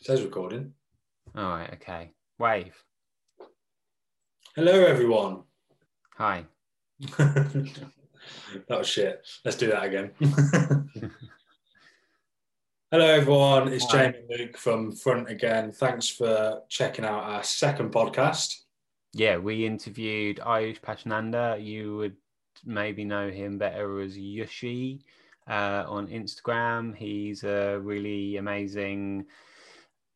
says recording. All right, okay. Wave. Hello, everyone. Hi. that was shit. Let's do that again. Hello, everyone. It's Hi. Jamie Luke from Front again. Thanks for checking out our second podcast. Yeah, we interviewed Ayush Pashananda. You would maybe know him better as Yushi uh, on Instagram. He's a really amazing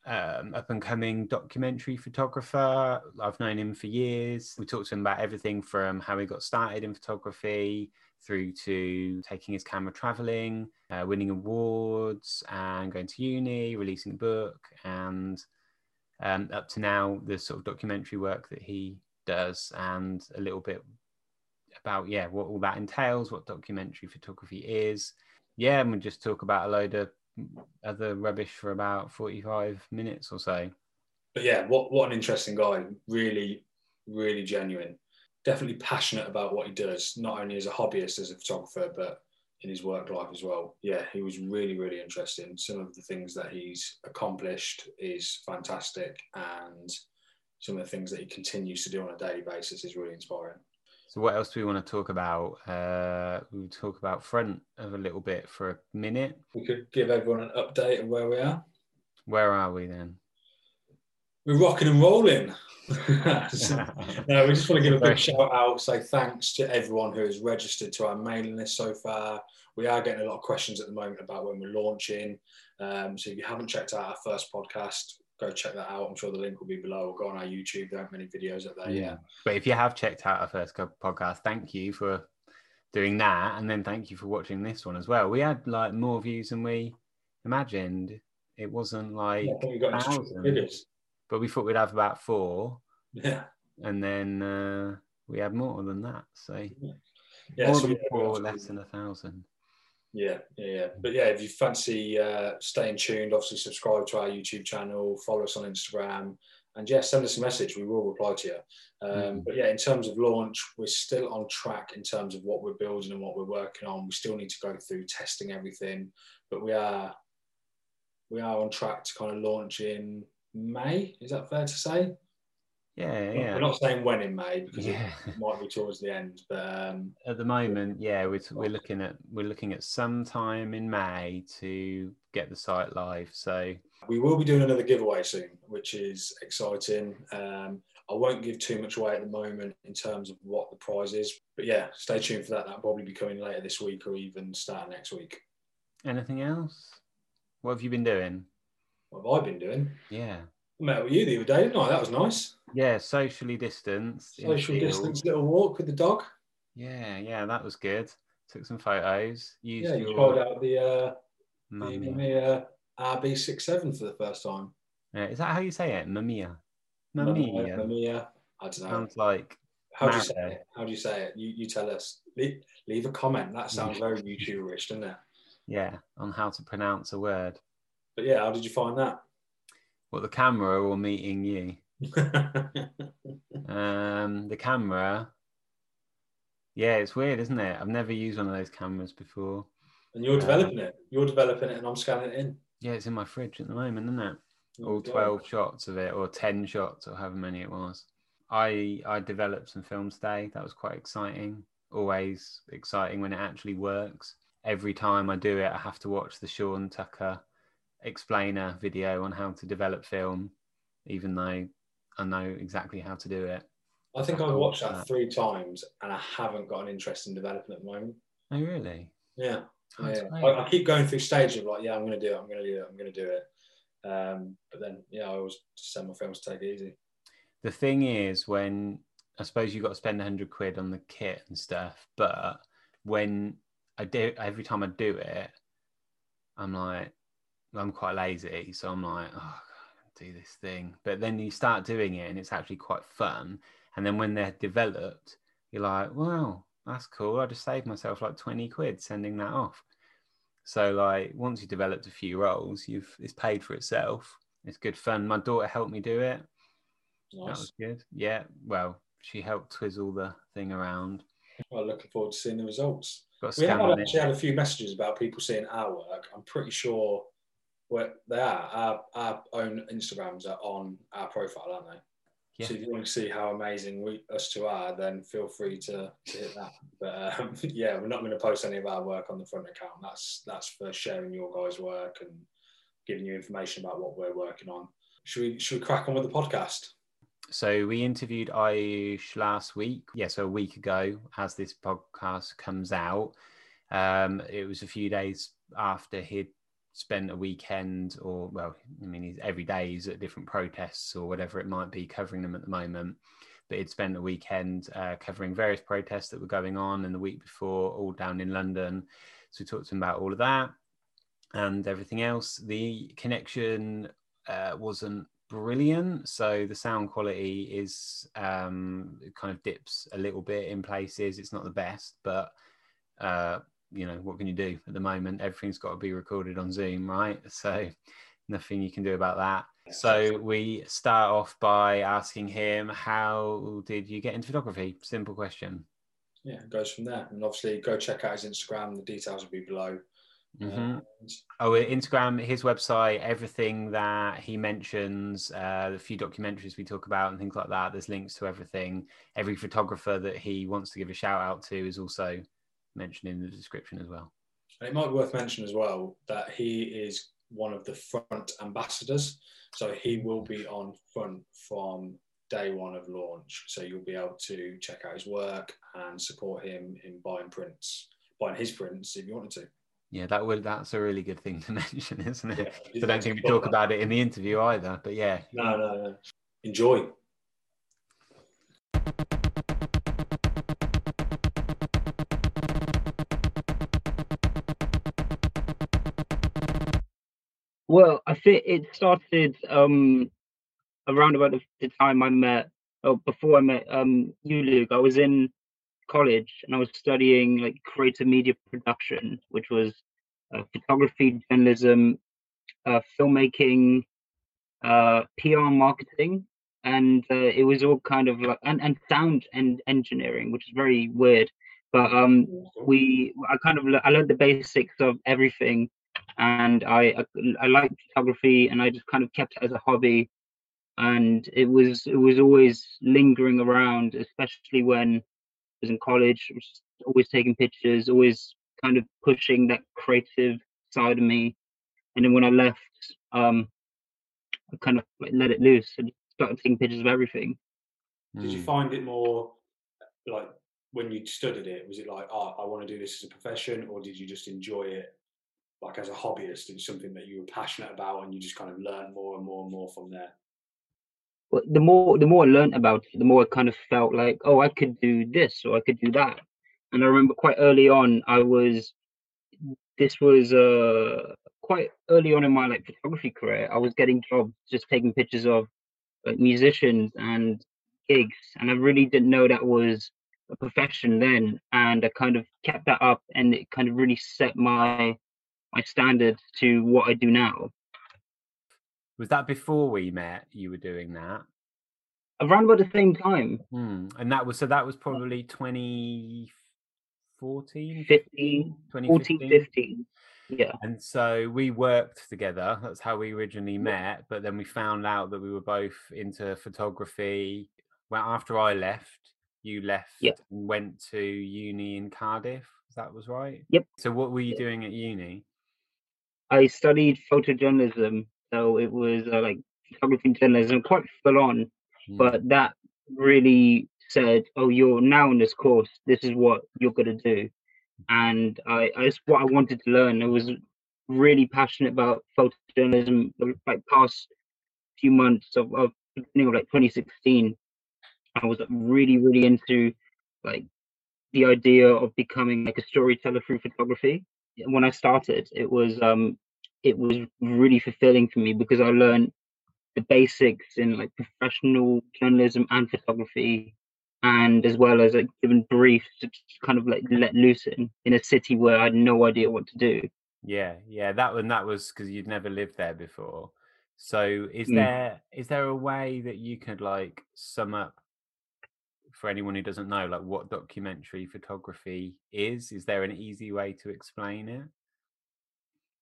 um, up and coming documentary photographer. I've known him for years. We talked to him about everything from how he got started in photography through to taking his camera traveling, uh, winning awards, and going to uni, releasing a book, and um, up to now the sort of documentary work that he does, and a little bit about yeah what all that entails, what documentary photography is. Yeah, and we just talk about a load of other rubbish for about 45 minutes or so. But yeah, what, what an interesting guy. Really, really genuine. Definitely passionate about what he does, not only as a hobbyist, as a photographer, but in his work life as well. Yeah, he was really, really interesting. Some of the things that he's accomplished is fantastic, and some of the things that he continues to do on a daily basis is really inspiring. So what else do we want to talk about? Uh, we'll talk about front of a little bit for a minute. We could give everyone an update of where we are. Where are we then? We're rocking and rolling. no, we just want to give a big shout out, say thanks to everyone who has registered to our mailing list so far. We are getting a lot of questions at the moment about when we're launching. Um, so if you haven't checked out our first podcast, go check that out. I'm sure the link will be below or go on our YouTube. There aren't many videos up there. Yeah. But if you have checked out our first podcast, thank you for doing that, and then thank you for watching this one as well. We had like more views than we imagined. It wasn't like Yeah, I we got thousands. but we thought we'd have about four, Yeah. and then uh, we had more than that. So Yeah, more so than four, less than a thousand. Yeah, yeah, yeah. But yeah, if you fancy uh, staying tuned, obviously subscribe to our YouTube channel, follow us on Instagram, and yeah, send us a message. We will reply to you. Um, Mhm. But yeah, in terms of launch, we're still on track in terms of what we're building and what we're working on. We still need to go through testing everything, but we are we are on track to kind of launch in May. Is that fair to say? Yeah, yeah. We're not saying when in May because Yeah. it might be towards the end, but um, At the moment, yeah, we're, we're looking at we're looking at some time in May to get the site live. So We will be doing another giveaway soon, which is exciting. Um, I won't give too much away at the moment in terms of what the prize is, but yeah, stay tuned for that. That'll probably be coming later this week or even start next week. anything else? What have you been doing? What have I been doing? Yeah, met with you the other day, didn't I? That was nice. yeah, socially distanced. in Social distance little walk with the dog. Yeah, yeah, that was good. Took some photos. Used Yeah, you your tried out the, uh, the mummy. Mamiya RB67 for the first time. Yeah, is that how you say it? Mamiya. Mamiya. Mamiya. Mamiya. I don't know. Sounds like How do you say it? How do you say it? You, you tell us. Leave, leave a comment. That sounds very YouTuberish, doesn't it? yeah, on how to pronounce a word. But yeah, how did you find that? What the camera or meeting you? Um, the camera. Yeah, it's weird, isn't it? I've never used one of those cameras before. and you're developing it. You're developing it, and I'm scanning it in. Yeah, it's in my fridge at the moment, isn't it? Oh, All. 12 shots of it, or 10 shots, or however many it was. I I developed some films today. That was quite exciting. Always exciting when it actually works. Every time I do it, I have to watch the Sean Tucker explainer video on how to develop film, even though I know exactly how to do it. I think I've watched that. three times, and I haven't got an interest in developing at the moment. Oh, really? Yeah. I, I keep going through stages of like, yeah, I'm going to do it. I'm going to do it. I'm going to do it. Um, but then, yeah, I always just send my films to take it easy. the thing is when I suppose you've got to spend a hundred quid on the kit and stuff, but when I do every time I do it, I'm like I'm quite lazy, so I'm like, oh God, do this thing. But then you start doing it and it's actually quite fun. And then when they're developed, you're like, wow, that's cool. I just saved myself like 20 quid sending that off. So like once you've developed a few rolls, you've it's paid for itself. It's good fun. My daughter helped me do it. That was good. Yeah. Well, she helped twizzle the thing around. Well, looking forward to seeing the results. We have actually had a few messages about people seeing our work. I'm pretty sure Well, they are. Our, our own Instagrams are on our profile, aren't they? Yeah. So if you want to see how amazing we us two are, then feel free to, to hit that. But um, yeah, we're not going to post any of our work on the front account. That's that's for sharing your guys' work and giving you information about what we're working on. Should we should we crack on with the podcast? So we interviewed Ayush last week. Yeah, so a week ago, as this podcast comes out. Um, it was a few days after he'd spent a weekend, or well, I mean, he's every day he's at different protests or whatever it might be, covering them at the moment. But he'd spent a weekend uh, covering various protests that were going on, and the week before, all down in London. So we talked to him about all of that and everything else. The connection uh, wasn't brilliant. So the sound quality is um, kind of dips a little bit in places. It's not the best, but uh, you know what can you do at the moment? Everything's got to be recorded on Zoom, right? So nothing you can do about that. So we start off by asking him, "How did you get into photography?" Simple question. Yeah, it goes from there. And obviously, go check out his Instagram. The details will be below. Mhm. And Oh, Instagram, his website, everything that he mentions, uh, the few documentaries we talk about and things like that. There's links to everything. Every photographer that he wants to give a shout out to is also mentioned in the description as well. And it might be worth mentioning as well that he is one of the front ambassadors. So he will be on front from day one of launch. So you'll be able to check out his work and support him in buying prints, buying his prints if you wanted to. Yeah, that would that's a really good thing to mention, isn't it? Yeah. I don't think we talk about it in the interview either, but yeah. No, no, no. Enjoy. Well, I think it started um around about the, time I met, or before I met um you, Luke. I was in college and I was studying like creative media production, which was uh, photography, journalism, uh, filmmaking, uh, PR marketing, and uh, it was all kind of like and, and sound and engineering, which is very weird. But um, we I kind of I learned the basics of everything, and I I, I liked photography, and I just kind of kept it as a hobby, and it was it was always lingering around, especially when I was in college, was always taking pictures, always kind of pushing that creative side of me, and then when I left, um, I kind of let it loose and started taking pictures of everything. Did you Mm. find it more like when you studied it? Was it like, oh, I want to do this as a profession, or did you just enjoy it like as a hobbyist? and something that you were passionate about, and you just kind of learned more and more and more from there. But the more the more I learned about it, the more I kind of felt like, oh, I could do this or I could do that. And I remember quite early on, I was this was uh quite early on in my like photography career. I was getting jobs just taking pictures of like musicians and gigs, and I really didn't know that was a profession then. And I kind of kept that up, and it kind of really set my my standard to what I do now. Was that before we met? You were doing that, Around about the same time, Hmm. and that was so. That was probably 2014, 15, 14, 15. Yeah. And so we worked together. That's how we originally met. But then we found out that we were both into photography. Well, after I left, you left Yep. and went to uni in Cardiff. That was right. Yep. So what were you doing at uni? I studied photojournalism, so it was uh, like photography and journalism, quite full on. Hmm. But that really said, "Oh, you're now in this course. This is what you're gonna do," and I, I it's what I wanted to learn. I was really passionate about photojournalism. Like past few months of, of beginning of like 2016, I was really, really into like the idea of becoming like a storyteller through photography when I started, it was um it was really fulfilling for me because I learned the basics in like professional journalism and photography, and as well as like given briefs to kind of like let loose in in a city where I had no idea what to do. Yeah, yeah. That one that was because you'd never lived there before. So is Mm. there is there a way that you could like sum up for anyone who doesn't know like what documentary photography is? Is there an easy way to explain it?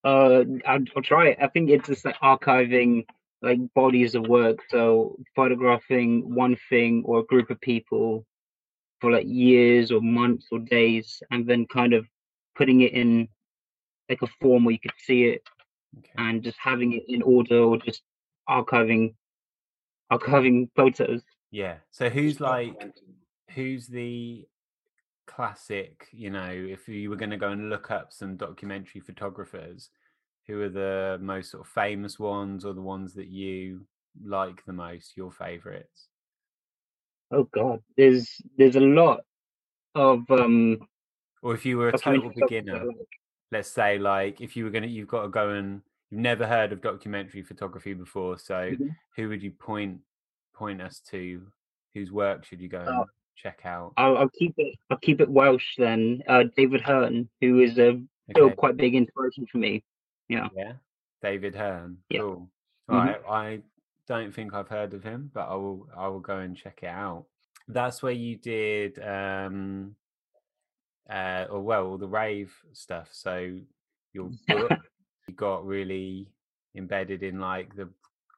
Uh, I'll, I'll try it. I think it's just like archiving like bodies of work. So photographing one thing or a group of people for like years or months or days, and then kind of putting it in like a form where you could see it, Okay. and just having it in order or just archiving archiving photos. Yeah. So who's like who's the classic, you know, if you were going to go and look up some documentary photographers, who are the most sort of famous ones or the ones that you like the most, your favorites? Oh God, there's there's a lot of um Or if you were a total beginner, like. let's say like if you were going to you've got to go and you've never heard of documentary photography before, so Mhm. who would you point point us to? Whose work should you go Uh, check out? I'll, I'll keep it. I'll keep it Welsh then. Uh, David Hurn, who is a still Okay. quite big inspiration for me. Yeah. Yeah, David Hurn. Yeah. Cool. Mhm. All right. I don't think I've heard of him, but I will. I will go and check it out. That's where you did, um, uh, or well, all the rave stuff. So your book, you got really embedded in like the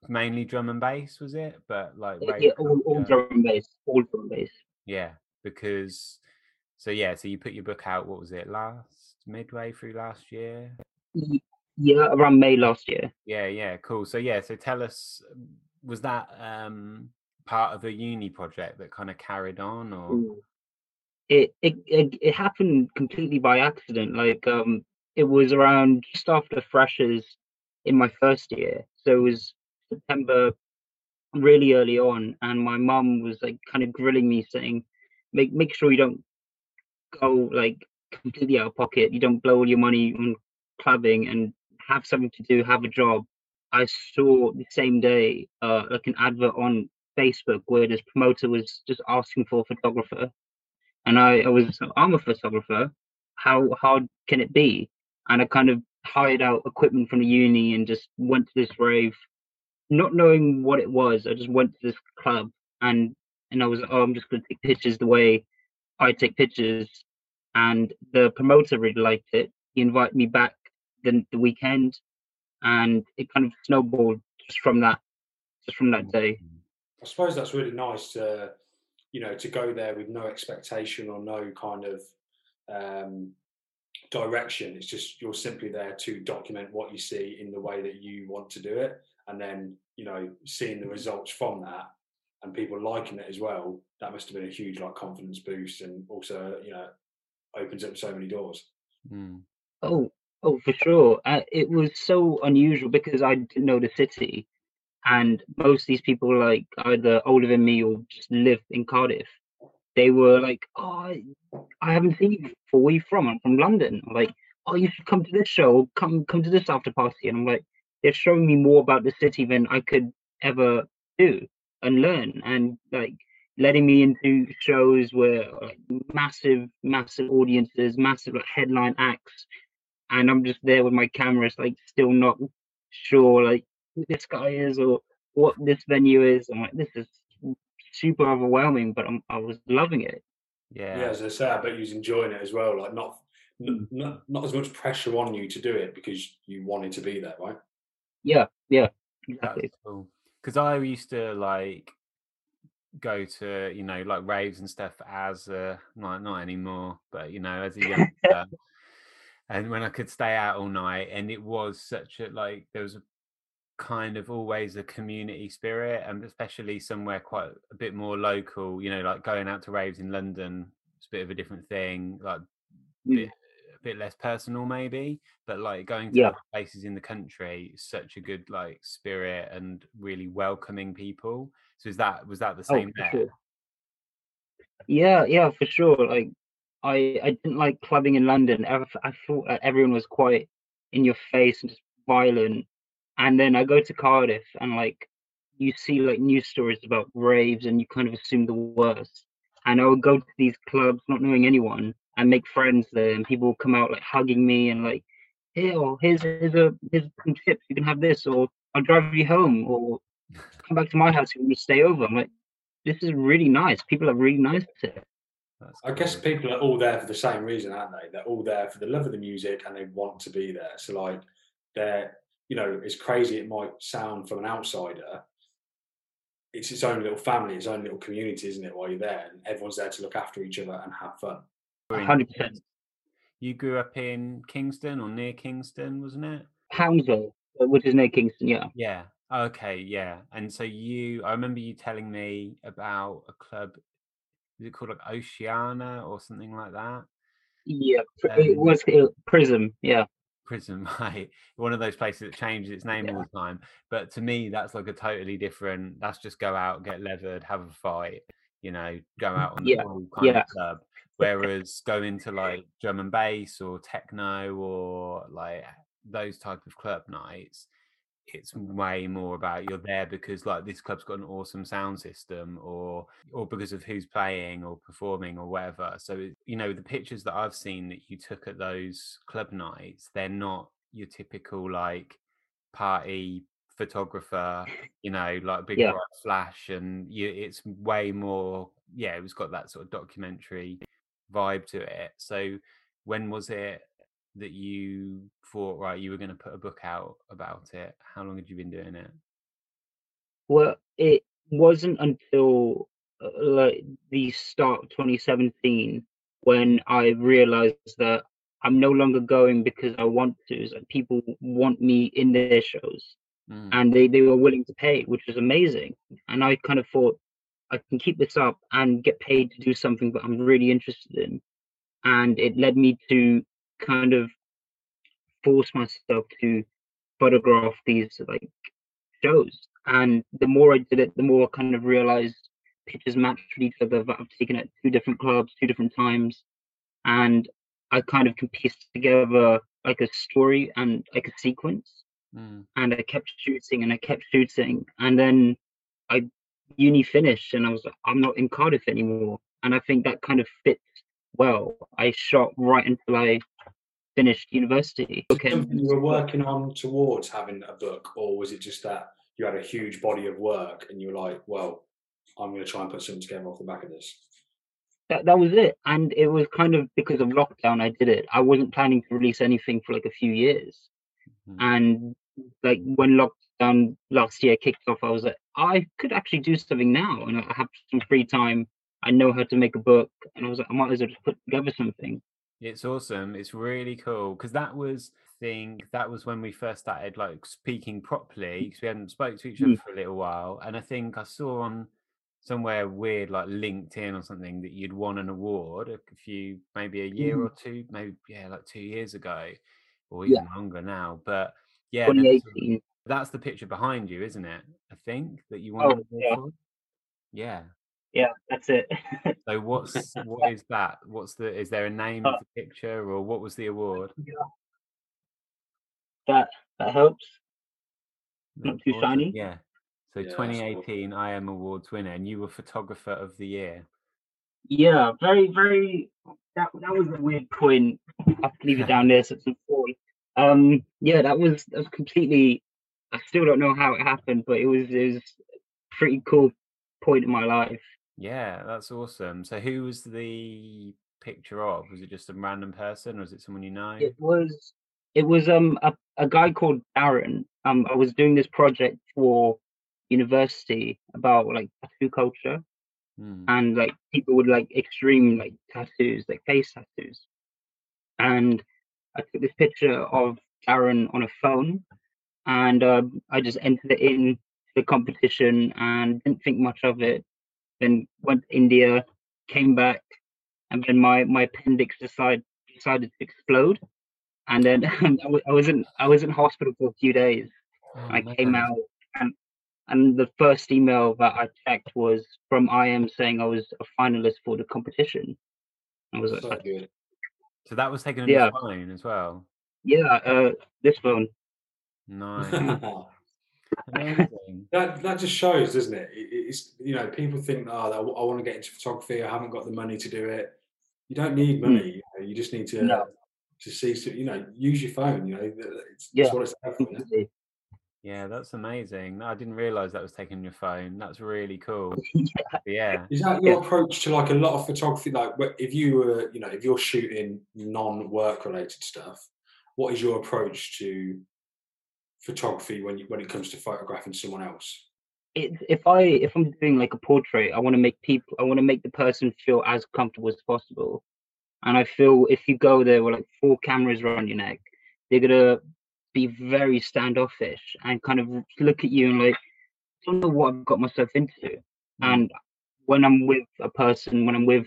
mainly drum and bass, was it? But like Yeah, rave all, all drum and bass, all drum and bass. Yeah, because so yeah, so you put your book out. What was it last midway through last year? Yeah, around May last year. Yeah, yeah, cool. So yeah, so tell us, was that um part of a uni project that kind of carried on, or. It, it it it happened completely by accident. Like um, it was around just after freshers in my first year, so it was September, really early on, and my mum was like kind of grilling me, saying, "Make make sure you don't go like completely out of pocket. You don't blow all your money on clubbing and have something to do, have a job." I saw the same day uh, like an advert on Facebook where this promoter was just asking for a photographer, and I, I was I'm a photographer. How hard can it be? And I kind of hired out equipment from the uni and just went to this rave, not knowing what it was. I just went to this club and and I was like, oh, I'm just gonna take pictures the way I take pictures. And the promoter really liked it. He invited me back the, the weekend, and it kind of snowballed just from that, just from that day. I suppose that's really nice to, you know, to go there with no expectation or no kind of um, direction. It's just you're simply there to document what you see in the way that you want to do it, and then you know, seeing the results from that and people liking it as well. That must have been a huge like confidence boost, and also you know, opens up so many doors. Mm, Oh, oh, for sure. Uh, it was so unusual because I didn't know the city, and most of these people like either older than me or just live in Cardiff. They were like, "Oh, I, I haven't seen you before. Where you from? I'm from London." I'm like, "Oh, you should come to this show. Come, come to this after party." And I'm like, they're showing me more about the city than I could ever do and learn, and like letting me into shows where like massive, massive audiences, massive like headline acts and I'm just there with my cameras, like still not sure like who this guy is or what this venue is. I'm like, this is super overwhelming, but I'm, I was loving it. yeah, Yeah, as I say, I bet you was enjoying it as well. Like not, n- not, not as much pressure on you to do it because you wanted to be there, right? Yeah, yeah, that's cool. Because I used to like go to you know like raves and stuff as a not not anymore, but you know as a youngster. and when I could stay out all night, and it was such a like there was a kind of always a community spirit, and especially somewhere quite a bit more local. You know, like going out to raves in London, it's a bit of a different thing. Like Mm. bit bit less personal maybe, but like going to Yeah. places in the country, such a good like spirit and really welcoming people. So is that was that the Oh, same for there? sure. Yeah, yeah, for sure. Like, I I didn't like clubbing in London. I thought that everyone was quite in your face and just violent. And then I go to Cardiff and like you see like news stories about raves and you kind of assume the worst. And I would go to these clubs not knowing anyone and make friends there, and people would come out like hugging me and like, here, or here's here's a here's some chips, you can have this, or I'll drive you home, or come back to my house and you stay over. I'm like, this is really nice. People are really nice here. That's I guess people are all there for the same reason, aren't they? They're all there for the love of the music and they want to be there. So like they're you know as crazy it might sound from an outsider it's its own little family its own little community isn't it while you're there and everyone's there to look after each other and have fun hundred percent. You grew up in Kingston or near Kingston, wasn't it? Hounslow, uh, which is near Kingston. Yeah. Yeah. Okay. Yeah. And so you, I remember you telling me about a club. Is it called like Oceana or something like that? Yeah, it Um, was uh, Prism. Yeah. Prism, right? One of those places that changes its name Yeah. all the time. But to me, that's like a totally different. That's just go out, get leathered, have a fight. You know, go out on the Yeah, kind yeah. of club. Whereas going to like drum and bass or techno or like those type of club nights, it's way more about you're there because like this club's got an awesome sound system or or because of who's playing or performing or whatever so it- you know the pictures that i've seen that you took at those club nights they're not your typical like party photographer you know like big Yeah. bright flash and you it's way more yeah it was got that sort of documentary vibe to it so when was it that you thought right you were going to put a book out about it how long had you been doing it Well, it wasn't until uh, like the start of 2017 when I realized that I'm no longer going because I want to. It's like people want me in their shows, Mm, and they they were willing to pay, which was amazing. And I kind of thought I can keep this up and get paid to do something that I'm really interested in. And it led me to kind of force myself to photograph these like shows. And the more I did it, the more I kind of realized pictures matched with each other that I've taken at two different clubs, two different times. And I kind of can piece together like a story and like a sequence. mm. And I kept shooting and I kept shooting. And then uni finished and I was like, I'm not in Cardiff anymore. And I think that kind of fits well. I shot right until I finished university. Okay. something you were working on towards having a book or was it just that you had a huge body of work and you were like well i'm going to try and put something together off the back of this that that was it and it was kind of because of lockdown i did it i wasn't planning to release anything for like a few years Mhm. and like when lockdown last year kicked off i was like i could actually do something now and i have some free time i know how to make a book and i was like i might as well just put together something It's awesome. It's really cool because that was I think that was when we first started like speaking properly because we hadn't spoke to each other Mm. for a little while. And I think I saw on somewhere weird like LinkedIn or something that you'd won an award a few maybe a year Mhm. or two, maybe yeah, like two years ago or even Yeah. longer now. But yeah, then sort of- 2018 that's the picture behind you, isn't it? I think that you want. Oh, yeah. for. Yeah. yeah that's it So what's what is that? What's the is there a name of Uh, the picture or what was the award? Yeah. that that helps Not too shiny? Yeah. So Yeah, that's cool. 2018 I am awards winner and you were photographer of the year. Yeah, very, very. That that was a weird point. I have to leave it down there so it's important. Um, yeah, that was that was completely. I still don't know how it happened, but it was it was a pretty cool point in my life. Yeah, that's awesome. So who was the picture of? Was it just a random person or was it someone you know? It was it was um a, a guy called Darren. Um, I was doing this project for university about like tattoo culture Hmm. and like people would like extreme like tattoos, like face tattoos. And I took this picture of Darren on a phone, and um, I just entered it in the competition and didn't think much of it. Then went to India, came back, and then my my appendix decided decided to explode, and then I wa- was in I was in hospital for a few days. Oh, I came man. out and and the first email that I checked was from IM saying I was a finalist for the competition. I was so like, good So that was taken on Yeah. your phone as well. yeah, uh, this phone. Nice. Amazing. that that just shows doesn't it It- it's you know people think oh i want to get into photography i haven't got the money to do it you don't need money you, know, you just need to Hmm. No. to see so- you know use your phone you know it's, Yeah. it's what it's there for. Yeah, that's amazing. No, I didn't realize that was taking your phone. That's really cool. yeah. Yeah. Is that your approach to like a lot of photography? Like, if you were, you know, if you're shooting non-work related stuff, what is your approach to photography when you, when it comes to photographing someone else? It, if I if I'm doing like a portrait, I want to make people I want to make the person feel as comfortable as possible. And I feel if you go there with like four cameras around your neck, they're gonna be very standoffish and kind of look at you and like, I don't know what I've got myself into. Mm. And when I'm with a person, when I'm with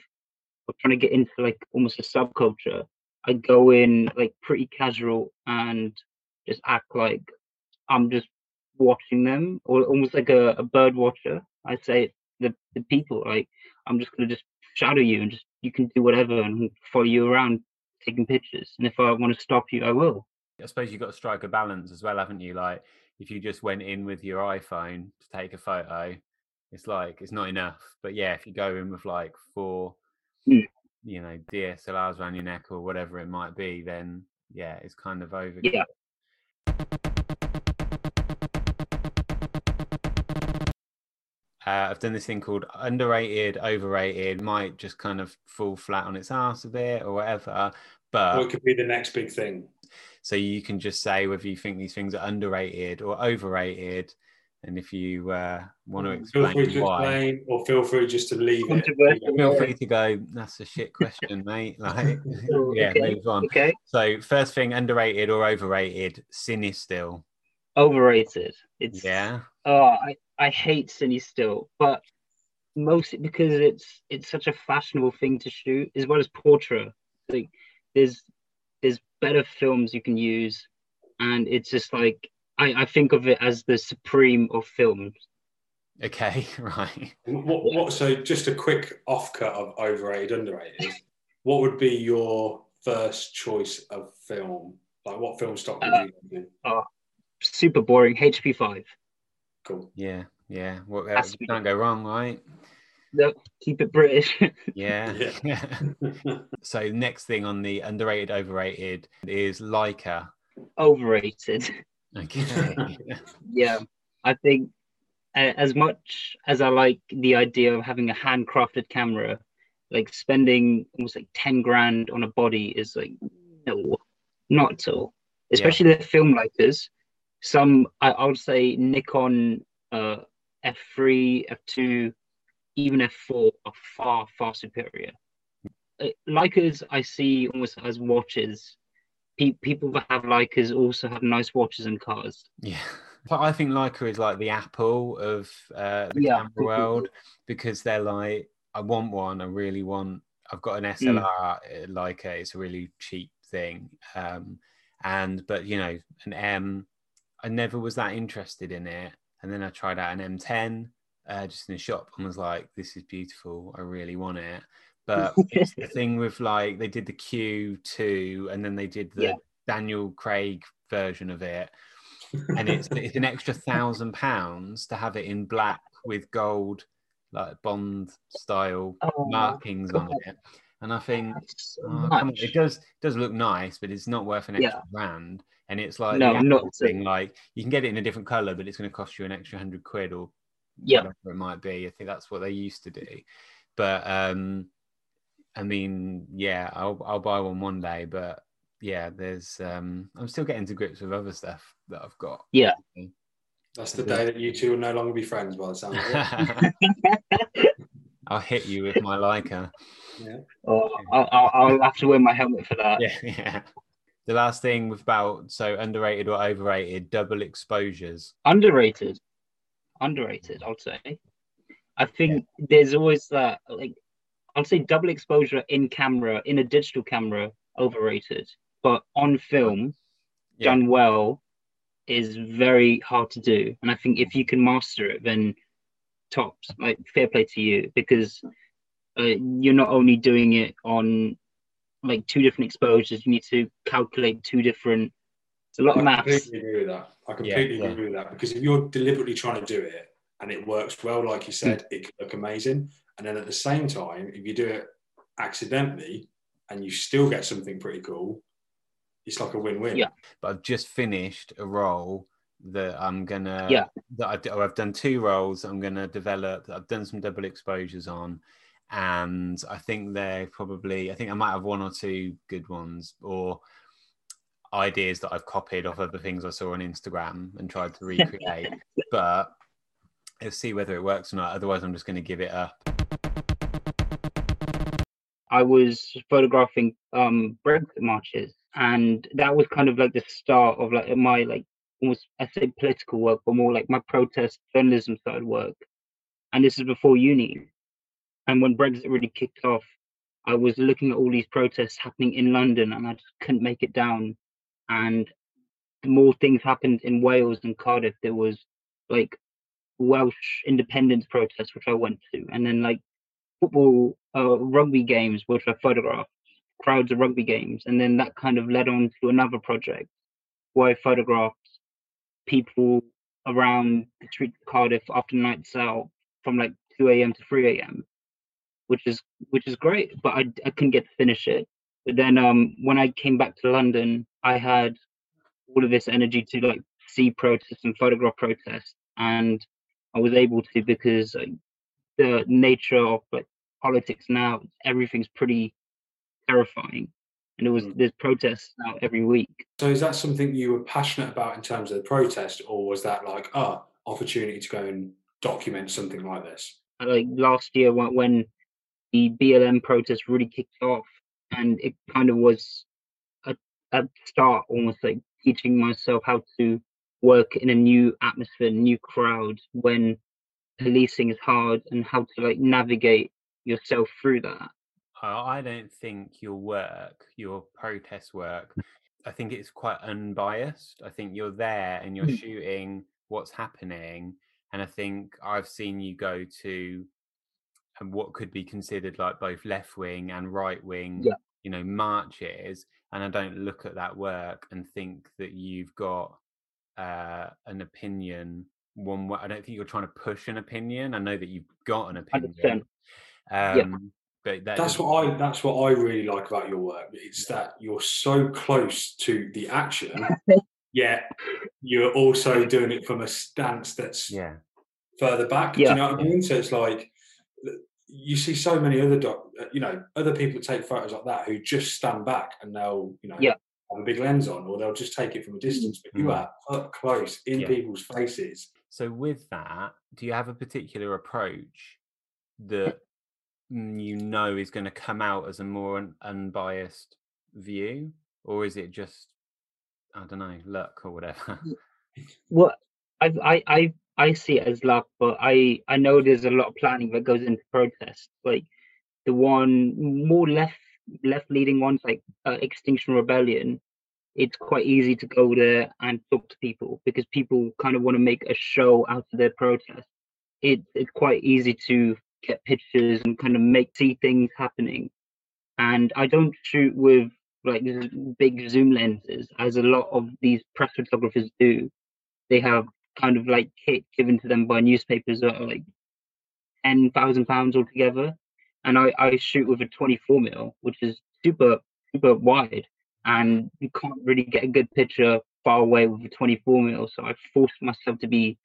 or trying to get into like almost a subculture, I go in like pretty casual and just act like I'm just watching them or almost like a, a bird watcher. I say the the people like I'm just gonna just shadow you and just you can do whatever and follow you around taking pictures. And if I want to stop you, I will. I suppose you've got to strike a balance as well, haven't you? Like if you just went in with your iPhone to take a photo, it's like it's not enough. But yeah, if you go in with like four, mm. you know, DSLRs around your neck or whatever it might be, then yeah, it's kind of over. Yeah. Uh, I've done this thing called underrated, overrated. Might just kind of fall flat on its ass a bit or whatever. But or it could be the next big thing. So you can just say whether you think these things are underrated or overrated, and if you uh, want to explain feel free to why, explain, or feel free just to leave it. Feel free to go. That's a shit question, mate. Like, yeah, okay. move on. Okay. So first thing, underrated or overrated? CineStill. Overrated. It's Yeah. oh I, I hate CineStill, but mostly because it's it's such a fashionable thing to shoot, as well as portrait. Like there's there's better films you can use, and it's just like I, I think of it as the supreme of films. Okay. Right. What, what, so just a quick offcut of overrated, underrated. what would be your first choice of film? Like what film stock would Uh, you do? Oh, super boring. HP five. Cool. Yeah. Yeah. What Has to can't go wrong, right? No, keep it British. Yeah. Yeah. so next thing on the underrated, overrated is Leica. Overrated. Okay. Yeah, I think a- as much as I like the idea of having a handcrafted camera, like spending almost like 10 grand on a body is like, no, not at all. Especially the film Leicas. Some, I, I would say Nikon uh, F3, F2, even F4 are far, far superior. Uh, Leicas I see almost as watches. Pe- people that have Leicas also have nice watches and cars. Yeah. But I think Leica is like the Apple of uh, the Yeah. camera world because they're like, I want one. I really want. I've got an SLR uh, Leica. It's a really cheap thing. Um, and but you know, an M. I never was that interested in it. And then I tried out an M10 uh, just in a shop and was like, this is beautiful. I really want it. But it's the thing with like they did the Q2 and then they did the Yeah. Daniel Craig version of it and it's it's an extra thousand pounds to have it in black with gold like bond style Oh, markings on it and i think oh, it does does look nice but it's not worth an extra Yeah. grand and it's like No, the not Apple at all. thing like you can get it in a different color but it's going to cost you an extra 100 quid or Yeah. whatever it might be i think that's what they used to do but um i mean yeah i'll, I'll buy one one day but yeah there's um i'm still getting to grips with other stuff that i've got Yeah. That's the day that you two will no longer be friends by the sound of it. I'll hit you with my Leica. Yeah. Oh, I'll, I'll, I'll have to wear my helmet for that. Yeah, yeah. The last thing with about so underrated or overrated double exposures. Underrated. Underrated, I'll say. I think there's always that, like, I'll say double exposure in camera, in a digital camera, overrated. But on film, Yeah. done well, is very hard to do. And I think if you can master it, then tops. Like, fair play to you because uh, you're not only doing it on like two different exposures, you need to calculate two different. It's a lot I of maths. I completely agree with that. I completely yeah. agree with that because if you're deliberately trying to do it and it works well, like you said, Hmm. it can look amazing. And then at the same time, if you do it accidentally and you still get something pretty cool, it's like a win-win. Yeah. But I've just finished a role that I'm gonna Yeah. that I've, I've done two roles I'm gonna develop that I've done some double exposures on. And I think they're probably I think I might have one or two good ones or ideas that I've copied off other things I saw on Instagram and tried to recreate. but let's see whether it works or not. Otherwise, I'm just going to give it up. I was photographing um Brexit marches, and that was kind of like the start of like my like almost I say political work, but more like my protest journalism side work. And this is before uni. And when Brexit really kicked off, I was looking at all these protests happening in London, and I just couldn't make it down. And more things happened in Wales and Cardiff. There was like Welsh independence protests, which I went to, and then like football, uh, rugby games, which I photographed, crowds of rugby games, and then that kind of led on to another project where I photographed people around the streets of Cardiff after nights out from like 2 a.m. to 3 a.m., which is which is great, but I, I couldn't get to finish it. But then um, when I came back to London, I had all of this energy to like see protests and photograph protests, and I was able to because like, the nature of like politics now, everything's pretty terrifying. And it was Mm. there's protests now every week. So is that something you were passionate about in terms of the protest, or was that like ah opportunity to go and document something like this? Like last year when, when the BLM protest really kicked off, and it kind of was a, a start, almost like teaching myself how to work in a new atmosphere, new crowd when policing is hard, and how to like navigate yourself through that. I don't think your work, your protest work, I think it's quite unbiased. I think you're there and you're Mm. shooting what's happening. And I think I've seen you go to um, what could be considered like both left wing and right wing, Yeah. you know, marches. And I don't look at that work and think that you've got uh, an opinion one way. I don't think you're trying to push an opinion. I know that you've got an opinion. 100%. Um, but that That's what I that's what I really like about your work. It's that you're so close to the action, yet you're also doing it from a stance that's yeah. further back. Do you know what I mean? So it's like you see so many other doc, uh, you know, other people take photos like that who just stand back and they'll, you know, Yeah. have a big lens on, or they'll just take it from a distance. But you Mm. are up close in Yeah. people's faces. So with that, do you have a particular approach that mm, you know is going to come out as a more un- unbiased view, or is it just I don't know luck or whatever? Well, I, I I I see it as luck, but I I know there's a lot of planning that goes into protests. Like the one more left left leading ones, like uh, Extinction Rebellion. It's quite easy to go there and talk to people because people kind of want to make a show out of their protest. It it's quite easy to get pictures and kind of make see things happening. And I don't shoot with like big zoom lenses, as a lot of these press photographers do they have kind of like kit given to them by newspapers that are like ten thousand pounds altogether. And I, I shoot with a 24 mil, which is super super wide, and you can't really get a good picture far away with a 24 mil. So I forced myself to be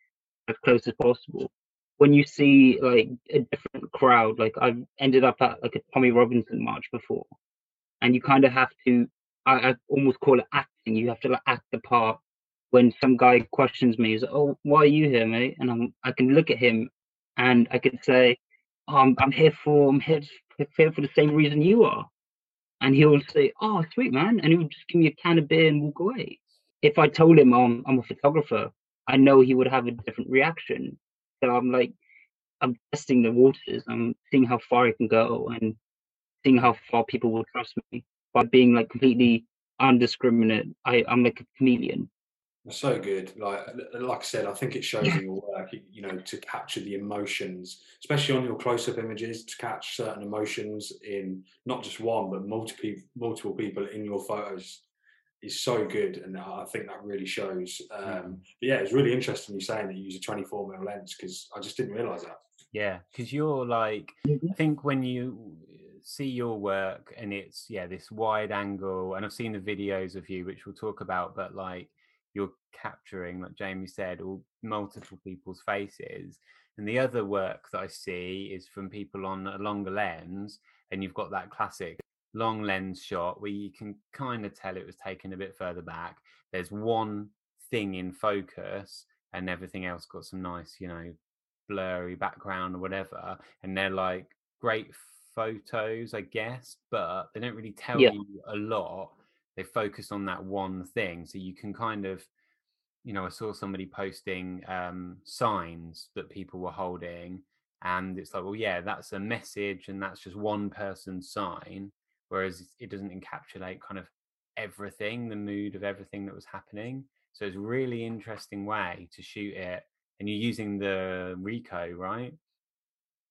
as close as possible. When you see like a different crowd, like I've ended up at like a Tommy Robinson march before, and you kind of have to, I, I almost call it acting. You have to like act the part when some guy questions me, he's like, "Oh, why are you here, mate?" And I'm, I can look at him, and I can say, oh, "I'm, I'm here for, I'm here, here for the same reason you are," and he'll say, "Oh, sweet man," and he'll just give me a can of beer and walk away. If I told him I'm, I'm a photographer, I know he would have a different reaction. So I'm like, I'm testing the waters. I'm seeing how far I can go and seeing how far people will trust me by being like completely undiscriminate. I, I'm like a chameleon. That's so good. Like like I said, I think it shows in your work, you- you know, to capture the emotions, especially on your close-up images, to catch certain emotions in not just one but multiple multiple people in your photos is so good, and I think that really shows. Um, but yeah, it's really interesting you saying that you use a 24 mm lens because I just didn't realize that. Yeah, because you're like. I think when you see your work and it's yeah this wide angle, and I've seen the videos of you which we'll talk about, but like you're capturing, like Jamie said, all mm. multiple people's faces. And the other work that I see is from people on a longer lens, and you've got that classic long lens shot where you can kind of tell it was taken a bit further back. There's one thing in focus, and everything else got some nice, you know, blurry background or whatever. And they're like great photos, I guess, but they don't really tell Yeah. you a lot. They focused on that one thing, so you can kind of you know, I saw somebody posting um, signs that people were holding, and it's like, well, yeah, that's a message, and that's just one person's sign, whereas it doesn't encapsulate kind of everything, the mood of everything that was happening. So it's really interesting way to shoot it, and you're using the Ricoh, right?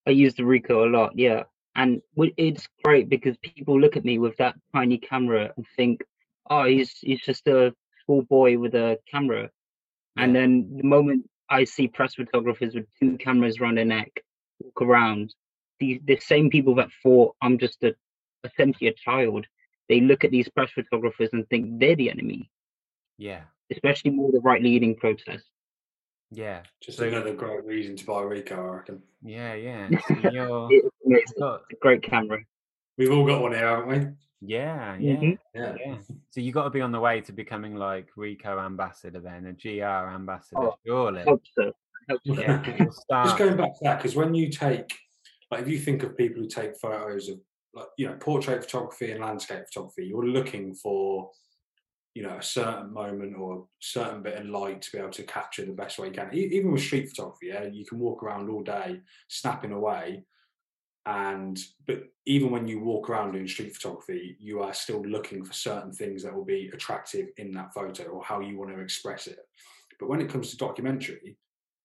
I use the Ricoh a lot, yeah. And it's great because people look at me with that tiny camera and think, oh, he's he's just a small boy with a camera. And then the moment I see press photographers with two cameras around their neck walk around, the the same people that thought I'm just a essentially a child, they look at these press photographers and think they're the enemy, Yeah, especially more the right leading protest. yeah, Just So- another great reason to buy a Ricoh, I reckon. yeah, yeah. So you're, It's amazing. you've got, It's a great camera. We've all got one here, haven't we? Yeah, yeah. Mhm. Yeah. Yeah. So you got to be on the way to becoming like Ricoh ambassador then, a GR ambassador, Oh, surely. Hope so. I hope so. Yeah, 'cause Just going back to that, because when you take, like, if you think of people who take photos of, like, you know, portrait photography and landscape photography, you're looking for, you know, a certain moment or a certain bit of light to be able to capture the best way you can. E- Even with street photography, yeah, you can walk around all day snapping away, and but even when you walk around doing street photography, you are still looking for certain things that will be attractive in that photo or how you want to express it. But when it comes to documentary,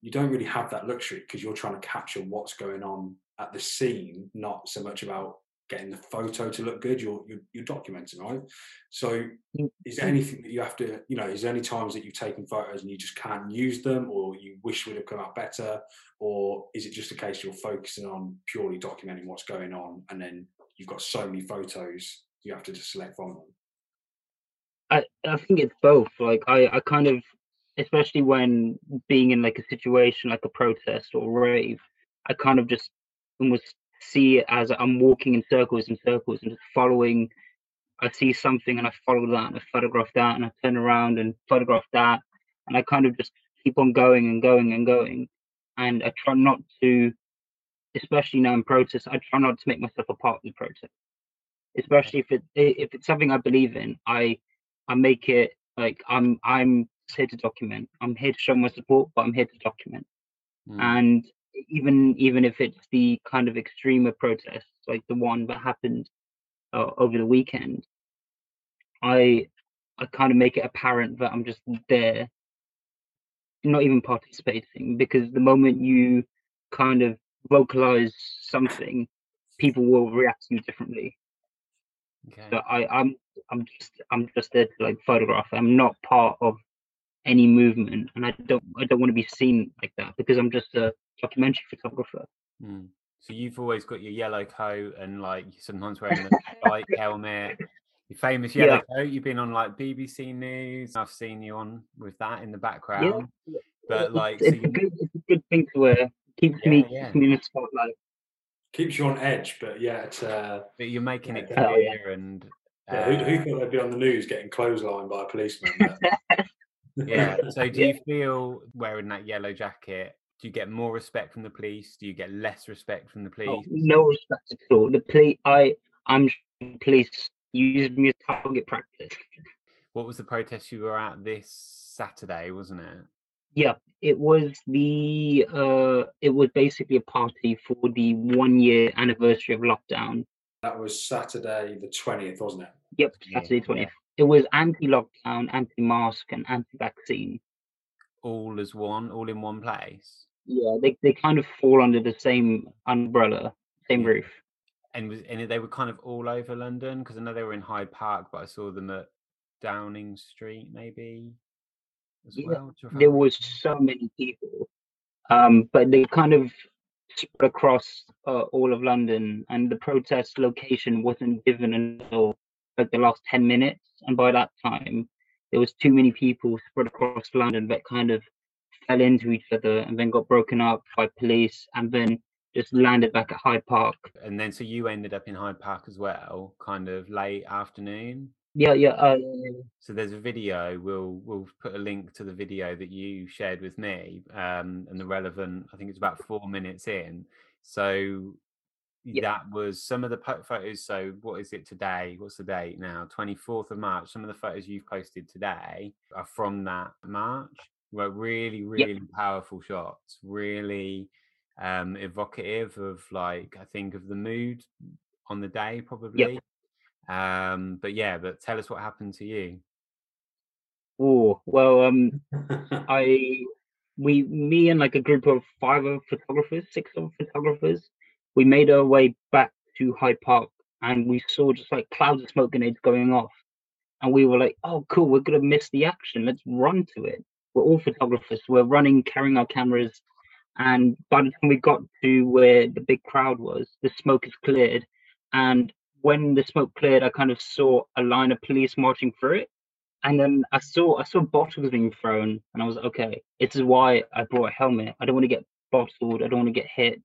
you don't really have that luxury because you're trying to capture what's going on at the scene, not so much about getting the photo to look good. You're you're, you're documenting, right? So, Mm, is there anything that you have to, you know, is there any times that you've taken photos and you just can't use them, or you wish would have come out better, or is it just a case you're focusing on purely documenting what's going on, and then you've got so many photos you have to just select from them? I, I think it's both. Like I, I kind of especially when being in like a situation like a protest or rave, I kind of just almost see it as I'm walking in circles and circles and just following I see something and I follow that and I photograph that and I turn around and photograph that and I kind of just keep on going and going and going. And I try not to especially now in protest, I try not to make myself a part of the protest. Especially if it if it's something I believe in, I I make it like I'm I'm here to document. I'm here to show my support, but I'm here to document. Mm, And even even if it's the kind of extreme of protests, like the one that happened uh, over the weekend, I I kind of make it apparent that I'm just there, not even participating, because the moment you kind of vocalize something, people will react to you differently. okay. So I, I'm I'm just I'm just there to like photograph. I'm not part of any movement, and I don't I don't want to be seen like that because I'm just a documentary photographer. Mm. So you've always got your yellow coat and like sometimes wearing a bike helmet. Your famous Yeah. yellow coat. You've been on like BBC News. I've seen you on with that in the background. But It's- like, so it's, a good it's a good thing to wear. Keeps Yeah, me yeah. keeps me in the spotlight. Keeps you on edge, but yeah, it's, uh, but you're making it Yeah. Yeah. clear and yeah, who, who uh, thought they'd be on the news getting clotheslined by a policeman? Yeah. So do Yeah. you feel wearing that yellow jacket? Do you get more respect from the police? Do you get less respect from the Oh, police? no respect at all. The police I I'm sure the police use me as target practice. What was the protest you were at this Saturday, wasn't it? Yeah, it was the uh it was basically a party for the one year anniversary of lockdown. that was Saturday the 20th, wasn't it? Yep, Yeah, Saturday yeah. It was anti-lockdown, anti-mask, and anti-vaccine. All as one, all in one place. Yeah, they they kind of fall under the same umbrella, same roof. And was and they were kind of all over London because I know they were in Hyde Park, but I saw them at Downing Street maybe as Yeah, well. There was so many people, um, but they kind of spread across uh, all of London, and the protest location wasn't given until like the last ten minutes, and by that time, there was too many people spread across London that kind of fell into each other and then got broken up by police, and then just landed back at Hyde Park. And then, so you ended up in Hyde Park as well, kind of late afternoon. Yeah, yeah. Uh, So there's a video. We'll we'll put a link to the video that you shared with me, um, and the relevant. I think it's about four minutes in. So Yeah. that was some of the po- photos. So what is it today? What's the date now? Twenty fourth of March. Some of the photos you've posted today are from that March. Were really really powerful shots. Really um, evocative of like I think of the mood on the day probably. Um, but yeah, but tell us what happened to you. oh, well, um, I, we, me and like a group of five of photographers, six of photographers, we made our way back to Hyde Park and we saw just like clouds of smoke grenades going off. And we were like, oh, cool, we're going to miss the action. Let's run to it. We're all photographers. We're running, carrying our cameras. And by the time we got to where the big crowd was, the smoke has cleared. And when the smoke cleared, I kind of saw a line of police marching through it. And then I saw I saw bottles being thrown, and I was okay, this is why I brought a helmet. I don't want to get bottled. I don't want to get hit